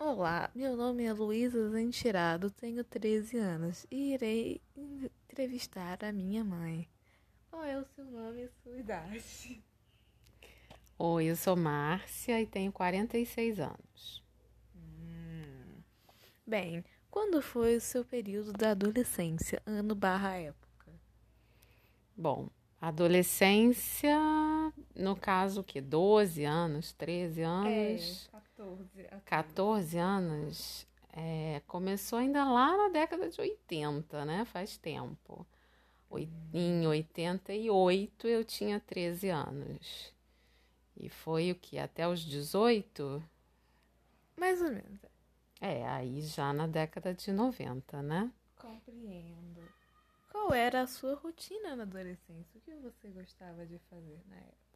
Olá, meu nome é Luísa Zentirado, tenho 13 anos e irei entrevistar a minha mãe. Qual é o seu nome e sua idade? Oi, eu sou Márcia e tenho 46 anos. Hum. Bem, quando foi o seu período da adolescência, ano barra época? Bom, adolescência, no caso que 12 anos, 13 anos. É, 14. 14 anos. É, começou ainda lá na década de 80, né? Faz tempo. Em 88 eu tinha 13 anos. E foi o que? Até os 18? Mais ou menos. É, aí já na década de 90, né? Compreendo. Qual era a sua rotina na adolescência? O que você gostava de fazer na época?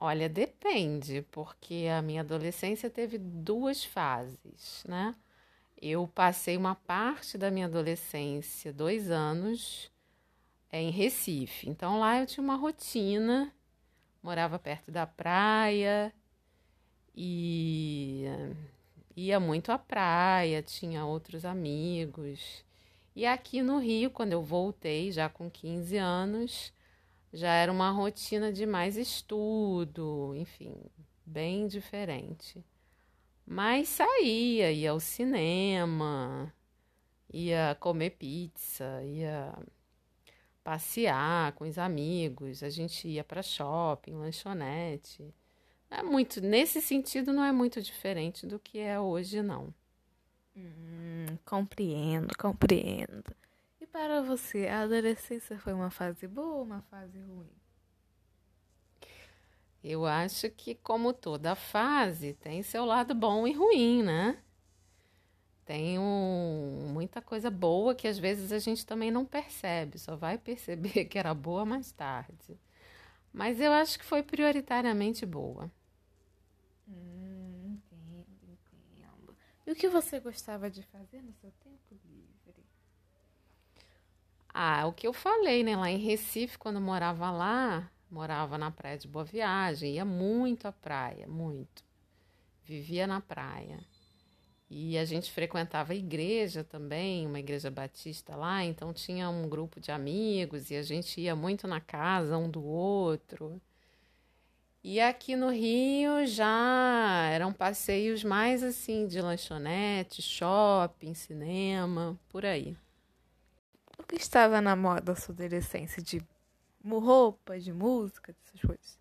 Olha, depende, porque a minha adolescência teve duas fases, né? Eu passei uma parte da minha adolescência, dois anos, em Recife. Então lá eu tinha uma rotina, morava perto da praia e ia muito à praia, tinha outros amigos. E aqui no Rio, quando eu voltei, já com 15 anos, já era uma rotina de mais estudo, enfim, bem diferente. Mas saía, ia ao cinema, ia comer pizza, ia passear com os amigos, a gente ia para shopping, lanchonete. É muito, nesse sentido, não é muito diferente do que é hoje, não. Hum, compreendo, compreendo para você, a adolescência foi uma fase boa ou uma fase ruim? Eu acho que, como toda fase, tem seu lado bom e ruim, né? Tem um, muita coisa boa que às vezes a gente também não percebe, só vai perceber que era boa mais tarde. Mas eu acho que foi prioritariamente boa. Hum, entendo, entendo. E o que você gostava de fazer no seu tempo livre? Ah, o que eu falei, né? Lá em Recife, quando eu morava lá, morava na praia de Boa Viagem, ia muito à praia, muito. Vivia na praia. E a gente frequentava a igreja também, uma igreja batista lá, então tinha um grupo de amigos e a gente ia muito na casa um do outro. E aqui no Rio já eram passeios mais assim de lanchonete, shopping, cinema, por aí que estava na moda da sua adolescência? De roupa, de música, dessas coisas?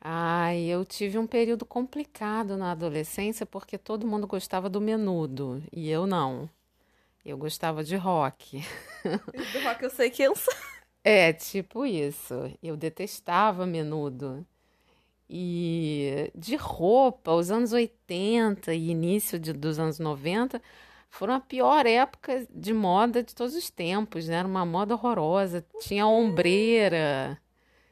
Ai, eu tive um período complicado na adolescência porque todo mundo gostava do menudo e eu não. Eu gostava de rock. do rock eu sei que eu sou. É, tipo isso. Eu detestava menudo. E de roupa, os anos 80 e início de, dos anos 90 foram a pior época de moda de todos os tempos, né? Era uma moda horrorosa. Tinha ombreira.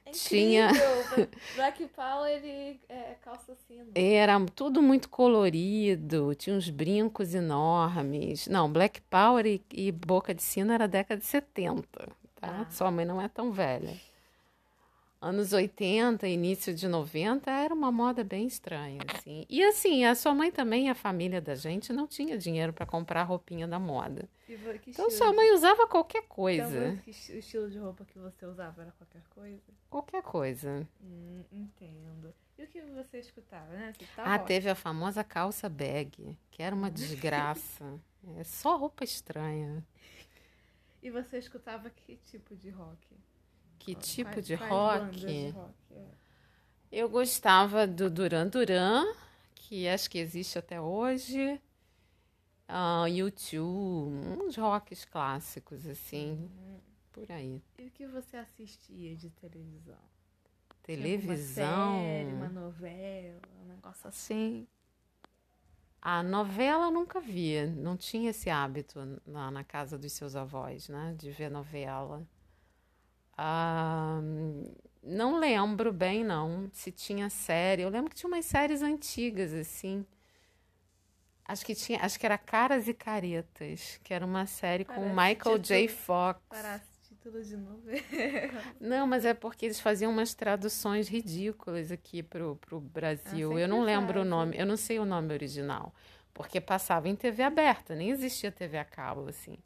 É tinha. Black Power e é, calça sino. Era tudo muito colorido, tinha uns brincos enormes. Não, Black Power e, e boca de sino era década de 70, tá? Ah. Sua mãe não é tão velha anos 80, início de 90, era uma moda bem estranha, assim. E assim, a sua mãe também, a família da gente, não tinha dinheiro para comprar a roupinha da moda. Então sua mãe usava qualquer coisa. Então, o estilo de roupa que você usava era qualquer coisa? Qualquer coisa. Hum, entendo. E o que você escutava, né? Tá ah, ótimo. teve a famosa calça bag, que era uma desgraça. é só roupa estranha. E você escutava que tipo de rock? Que tipo quais, de, rock? rock? É. Eu gostava do Duran Duran, que acho que existe até hoje. Uh, YouTube, uns rocks clássicos, assim, uhum. por aí. E o que você assistia de televisão? Televisão? Uma, série, uma novela, um negócio assim? A novela nunca via, não tinha esse hábito na, na casa dos seus avós, né, de ver novela. Ah, não lembro bem, não, se tinha série. Eu lembro que tinha umas séries antigas, assim. Acho que tinha, acho que era Caras e Caretas, que era uma série com Michael J. Fox. Título de novela. Não, mas é porque eles faziam umas traduções ridículas aqui pro, pro Brasil. Ah, eu não lembro o fazem. nome, eu não sei o nome original. Porque passava em TV aberta, nem existia TV a cabo, assim.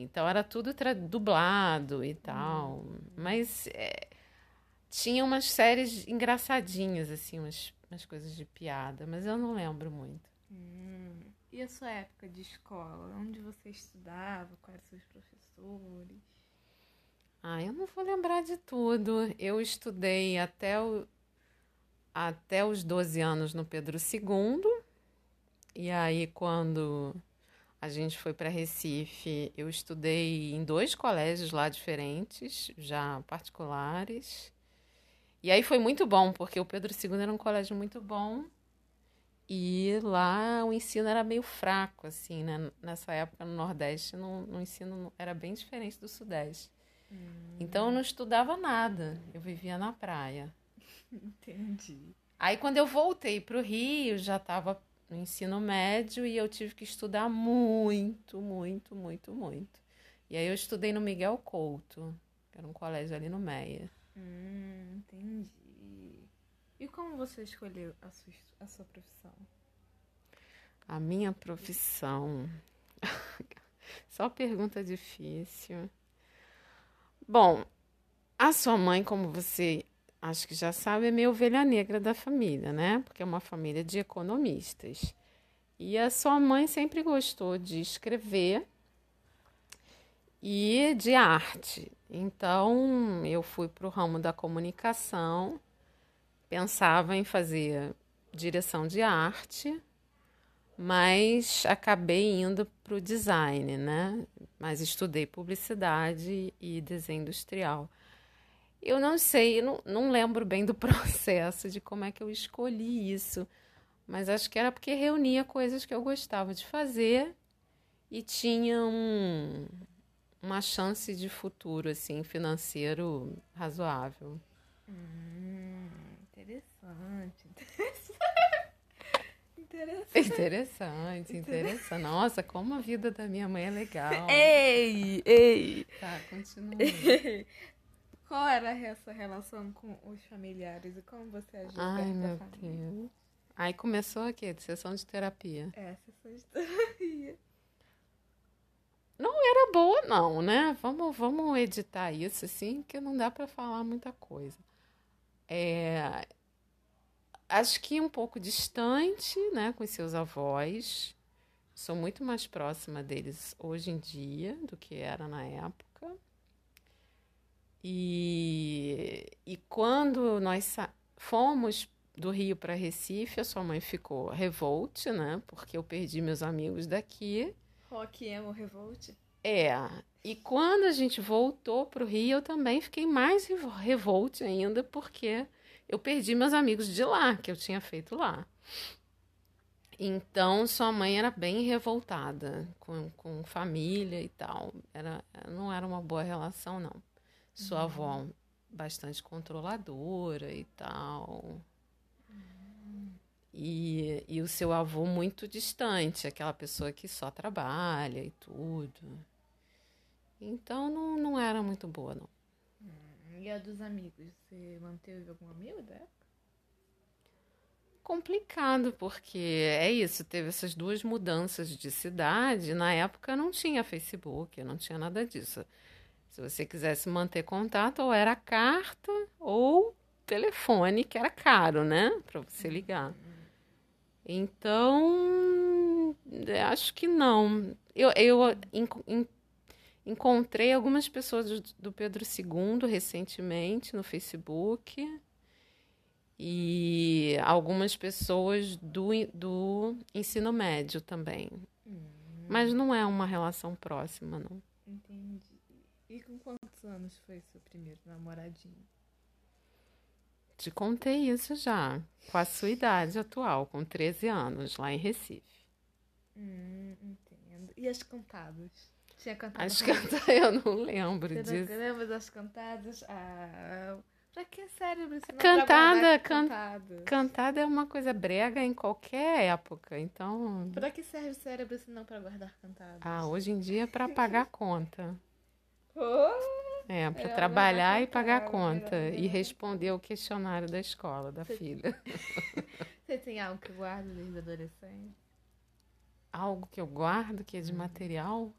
Então era tudo dublado e tal. Mas é, tinha umas séries engraçadinhas, assim, umas, umas coisas de piada, mas eu não lembro muito. Hum. E a sua época de escola? Onde você estudava? Quais seus professores? Ah, eu não vou lembrar de tudo. Eu estudei até, o, até os 12 anos no Pedro II. E aí, quando a gente foi para Recife, eu estudei em dois colégios lá diferentes, já particulares. E aí foi muito bom, porque o Pedro II era um colégio muito bom. E lá o ensino era meio fraco, assim, né? Nessa época no Nordeste, no, no ensino era bem diferente do Sudeste. Então eu não estudava nada, eu vivia na praia. Entendi. Aí quando eu voltei para o Rio, já estava no ensino médio e eu tive que estudar muito, muito, muito, muito. E aí eu estudei no Miguel Couto, que era um colégio ali no Meia. Hum, entendi. E como você escolheu a sua, a sua profissão? A minha profissão. Só pergunta difícil. Bom, a sua mãe, como você acho que já sabe, é meio ovelha negra da família, né? Porque é uma família de economistas. E a sua mãe sempre gostou de escrever e de arte. Então, eu fui para o ramo da comunicação, pensava em fazer direção de arte, mas acabei indo para o design, né? Mas estudei publicidade e desenho industrial. Eu não sei, eu não, não lembro bem do processo de como é que eu escolhi isso, mas acho que era porque reunia coisas que eu gostava de fazer e tinha um, uma chance de futuro assim financeiro razoável. Hum, interessante. Interessante. Interessante, interessante. Nossa, como a vida da minha mãe é legal. Ei, ei. Tá, continua. Qual era essa relação com os familiares e como você agiu Ai, perto da família? Deus. Aí começou aqui, de sessão de terapia. É, sessão de terapia. Era boa, não, né? Vamos, vamos editar isso, assim, que não dá pra falar muita coisa. É, acho que um pouco distante, né, com os seus avós. Sou muito mais próxima deles hoje em dia do que era na época. E, e quando nós fomos do Rio para Recife, a sua mãe ficou revolte, né? Porque eu perdi meus amigos daqui. Rock Emo Revolt? É, e quando a gente voltou para o Rio, eu também fiquei mais revo- revolte ainda, porque eu perdi meus amigos de lá, que eu tinha feito lá. Então, sua mãe era bem revoltada com, com família e tal. Era, não era uma boa relação, não. Sua avó bastante controladora e tal. E, e o seu avô muito distante, aquela pessoa que só trabalha e tudo. Então não, não era muito boa, não. E a dos amigos? Você manteve algum amigo da época? Complicado, porque é isso, teve essas duas mudanças de cidade. Na época não tinha Facebook, não tinha nada disso. Se você quisesse manter contato, ou era carta ou telefone, que era caro, né? Para você ligar. Então, acho que não. Eu, eu enco- en- encontrei algumas pessoas do, do Pedro II recentemente no Facebook e algumas pessoas do, en- do ensino médio também. Mas não é uma relação próxima, não. Entendi. E com quantos anos foi seu primeiro namoradinho? Te contei isso já, com a sua idade atual, com 13 anos, lá em Recife. Hum, entendo. E as cantadas? Tinha cantado com- que eu não lembro Você disso. não lembra das cantadas? Ah, pra que cérebro se não Cantada, pra can- cantadas? Cantada é uma coisa brega em qualquer época, então. Pra que serve o cérebro se não pra guardar cantadas? Ah, hoje em dia é para pagar conta. É, para Melhor trabalhar e pagar a conta e responder o questionário da escola da filha. Você tem algo que guarda desde adolescente? Algo que eu guardo que é de material?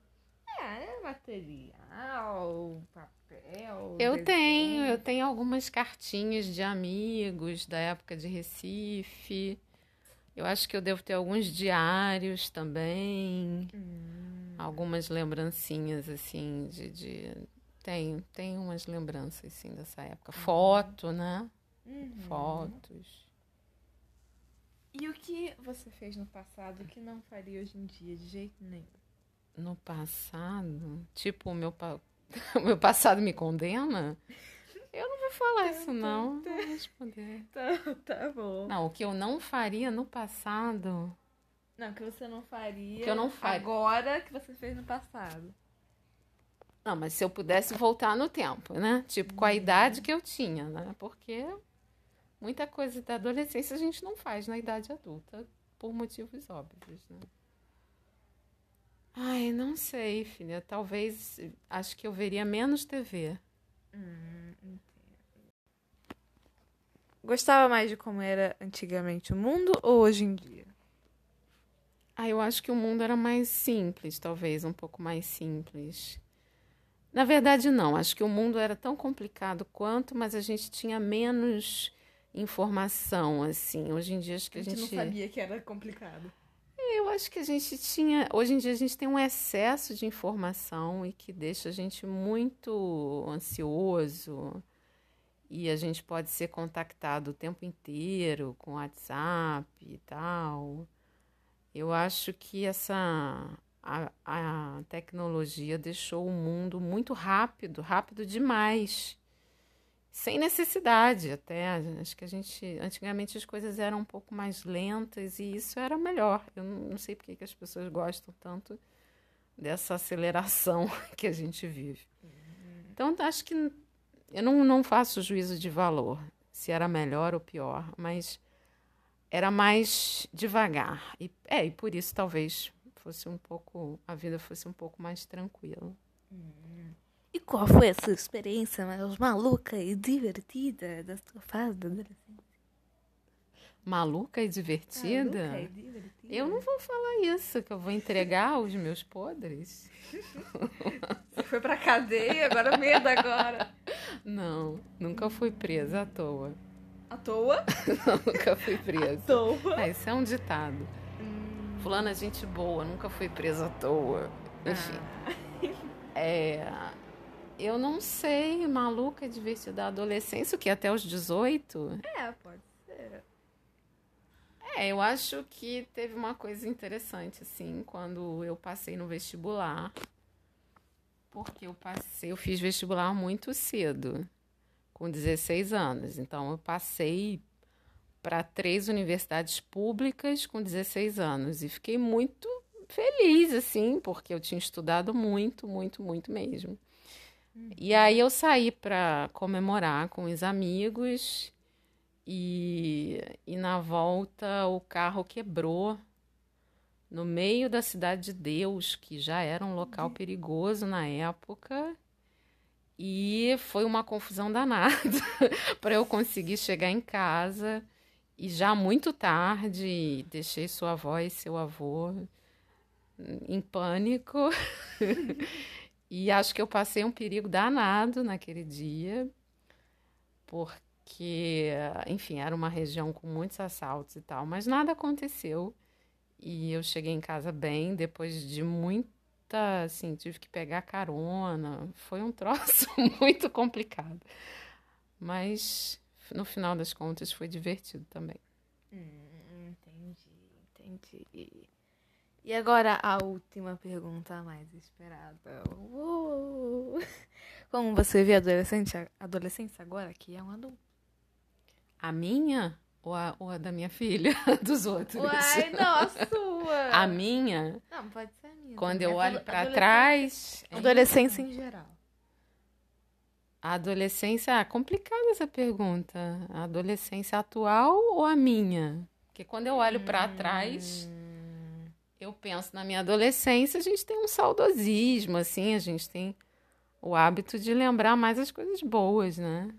É, é material, papel. Eu tenho, desenho. eu tenho algumas cartinhas de amigos da época de Recife. Eu acho que eu devo ter alguns diários também. Hum, Algumas lembrancinhas, assim, de, de... Tenho, tenho umas lembranças, assim, dessa época. Foto, né? uhum. Fotos. E o que você fez no passado que não faria hoje em dia de jeito nenhum? No passado, tipo, o meu, pa... o meu passado me condena? Eu não vou falar isso, não. Não vou responder. Tá, tá bom. Não, o que eu não faria no passado... Não, que você não faria Que eu não faria. agora que você fez no passado. Não, mas se eu pudesse voltar no tempo, né? Tipo, com a idade que eu tinha, né? Porque muita coisa da adolescência a gente não faz na idade adulta, por motivos óbvios, né? Ai, não sei, filha. Talvez, acho que eu veria menos TV. Hum. Gostava mais de como era antigamente o mundo ou hoje em dia? Ah, eu acho que o mundo era mais simples, talvez, um pouco mais simples. Na verdade, não. Acho que o mundo era tão complicado quanto, mas a gente tinha menos informação, assim. Hoje em dia, acho que a gente. que era complicado. Eu acho que a gente tinha. Hoje em dia, a gente tem um excesso de informação e que deixa a gente muito ansioso. E a gente pode ser contactado o tempo inteiro com WhatsApp e tal. Eu acho que essa a, a tecnologia deixou o mundo muito rápido, rápido demais, sem necessidade até. Acho que a gente antigamente as coisas eram um pouco mais lentas e isso era melhor. Eu não, sei porque que as pessoas gostam tanto dessa aceleração que a gente vive. Então acho que eu não, não faço juízo de valor se era melhor ou pior, mas era mais devagar. E, é, e por isso talvez fosse um pouco, a vida fosse um pouco mais tranquila. E qual foi a sua experiência mais maluca e divertida da sua fase da adolescência? Maluca e divertida? Maluca e divertida? Eu não vou falar isso, que eu vou entregar os meus podres. Você foi pra cadeia, agora medo agora. Não, nunca fui presa à toa. À toa? nunca fui presa. toa. É, isso é um ditado. Fulana é gente boa, nunca fui presa à toa. Enfim. É, eu não sei, maluca e divertida da adolescência, o que até os 18? É, pode ser. É, eu acho que teve uma coisa interessante, assim, quando eu passei no vestibular. Porque eu passei, eu fiz vestibular muito cedo, com 16 anos. Então, eu passei para três universidades públicas com 16 anos. E fiquei muito feliz, assim, porque eu tinha estudado muito, muito, muito mesmo. E aí eu saí para comemorar com os amigos e, e na volta o carro quebrou no meio da cidade de Deus, que já era um local perigoso na época. E foi uma confusão danada para eu conseguir chegar em casa. E já muito tarde, deixei sua avó e seu avô em pânico. e acho que eu passei um perigo danado naquele dia, porque, enfim, era uma região com muitos assaltos e tal, mas nada aconteceu. E eu cheguei em casa bem, depois de muita, assim, tive que pegar carona. Foi um troço muito complicado. Mas no final das contas foi divertido também. Hum, entendi, entendi. E agora a última pergunta mais esperada. Uou. Como você vê a adolescente, adolescência agora que é um adulto? A minha ou a, ou a da minha filha? Dos outros? Uai, não, a sua. A minha, Não, pode ser a minha. quando eu olho para Adolescência- trás. é Adolescência em geral. A adolescência, ah, complicada essa pergunta. A adolescência atual ou a minha? Porque quando eu olho para trás, Hum, eu penso na minha adolescência, a gente tem um saudosismo, assim, a gente tem o hábito de lembrar mais as coisas boas, né?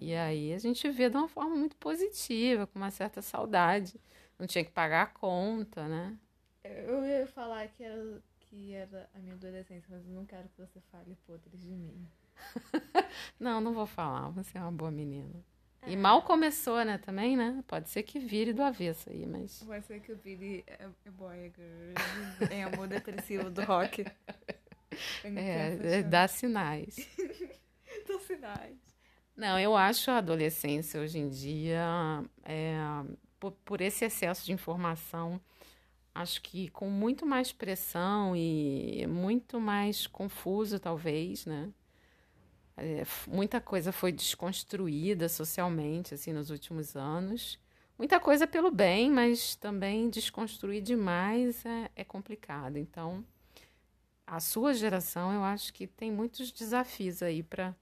E aí a gente vê de uma forma muito positiva, com uma certa saudade. Não tinha que pagar a conta, né? Eu ia falar que era, que era a minha adolescência, mas eu não quero que você fale podres de mim. não, não vou falar. Você é uma boa menina. E mal começou, né, também, né? Pode ser que vire do avesso aí, mas. Pode ser que vire é, é boy, girl. É amor depressivo do rock. É, dá sinais. dá sinais. Não, eu acho a adolescência hoje em dia, é, por, por esse excesso de informação, acho que com muito mais pressão e muito mais confuso, talvez, né? É, muita coisa foi desconstruída socialmente, assim, nos últimos anos. Muita coisa pelo bem, mas também desconstruir demais é, é complicado. Então, a sua geração, eu acho que tem muitos desafios aí para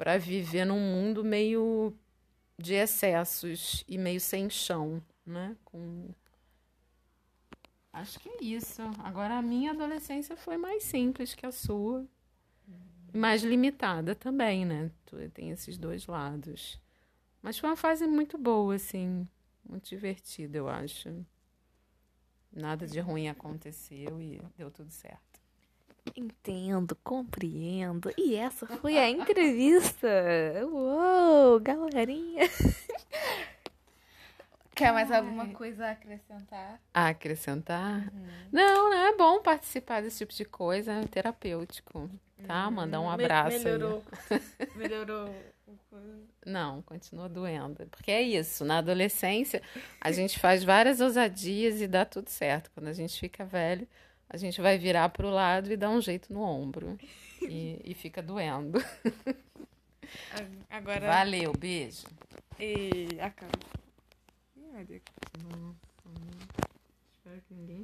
para viver num mundo meio de excessos e meio sem chão, né? Com Acho que é isso. Agora a minha adolescência foi mais simples que a sua. Mais limitada também, né? Tem esses dois lados. Mas foi uma fase muito boa, assim. Muito divertida, eu acho. Nada de ruim aconteceu e deu tudo certo. Entendo, compreendo. E essa foi a entrevista. Uou, galerinha. Quer mais alguma coisa a acrescentar? A acrescentar? Uhum. Não, não é bom participar desse tipo de coisa, é terapêutico, tá? Uhum. Mandar um abraço. melhorou. melhorou. Não, continua doendo. Porque é isso, na adolescência a gente faz várias ousadias e dá tudo certo. Quando a gente fica velho, a gente vai virar para o lado e dar um jeito no ombro. E, e fica doendo. Agora. Valeu, beijo. E acaba. Espero que ninguém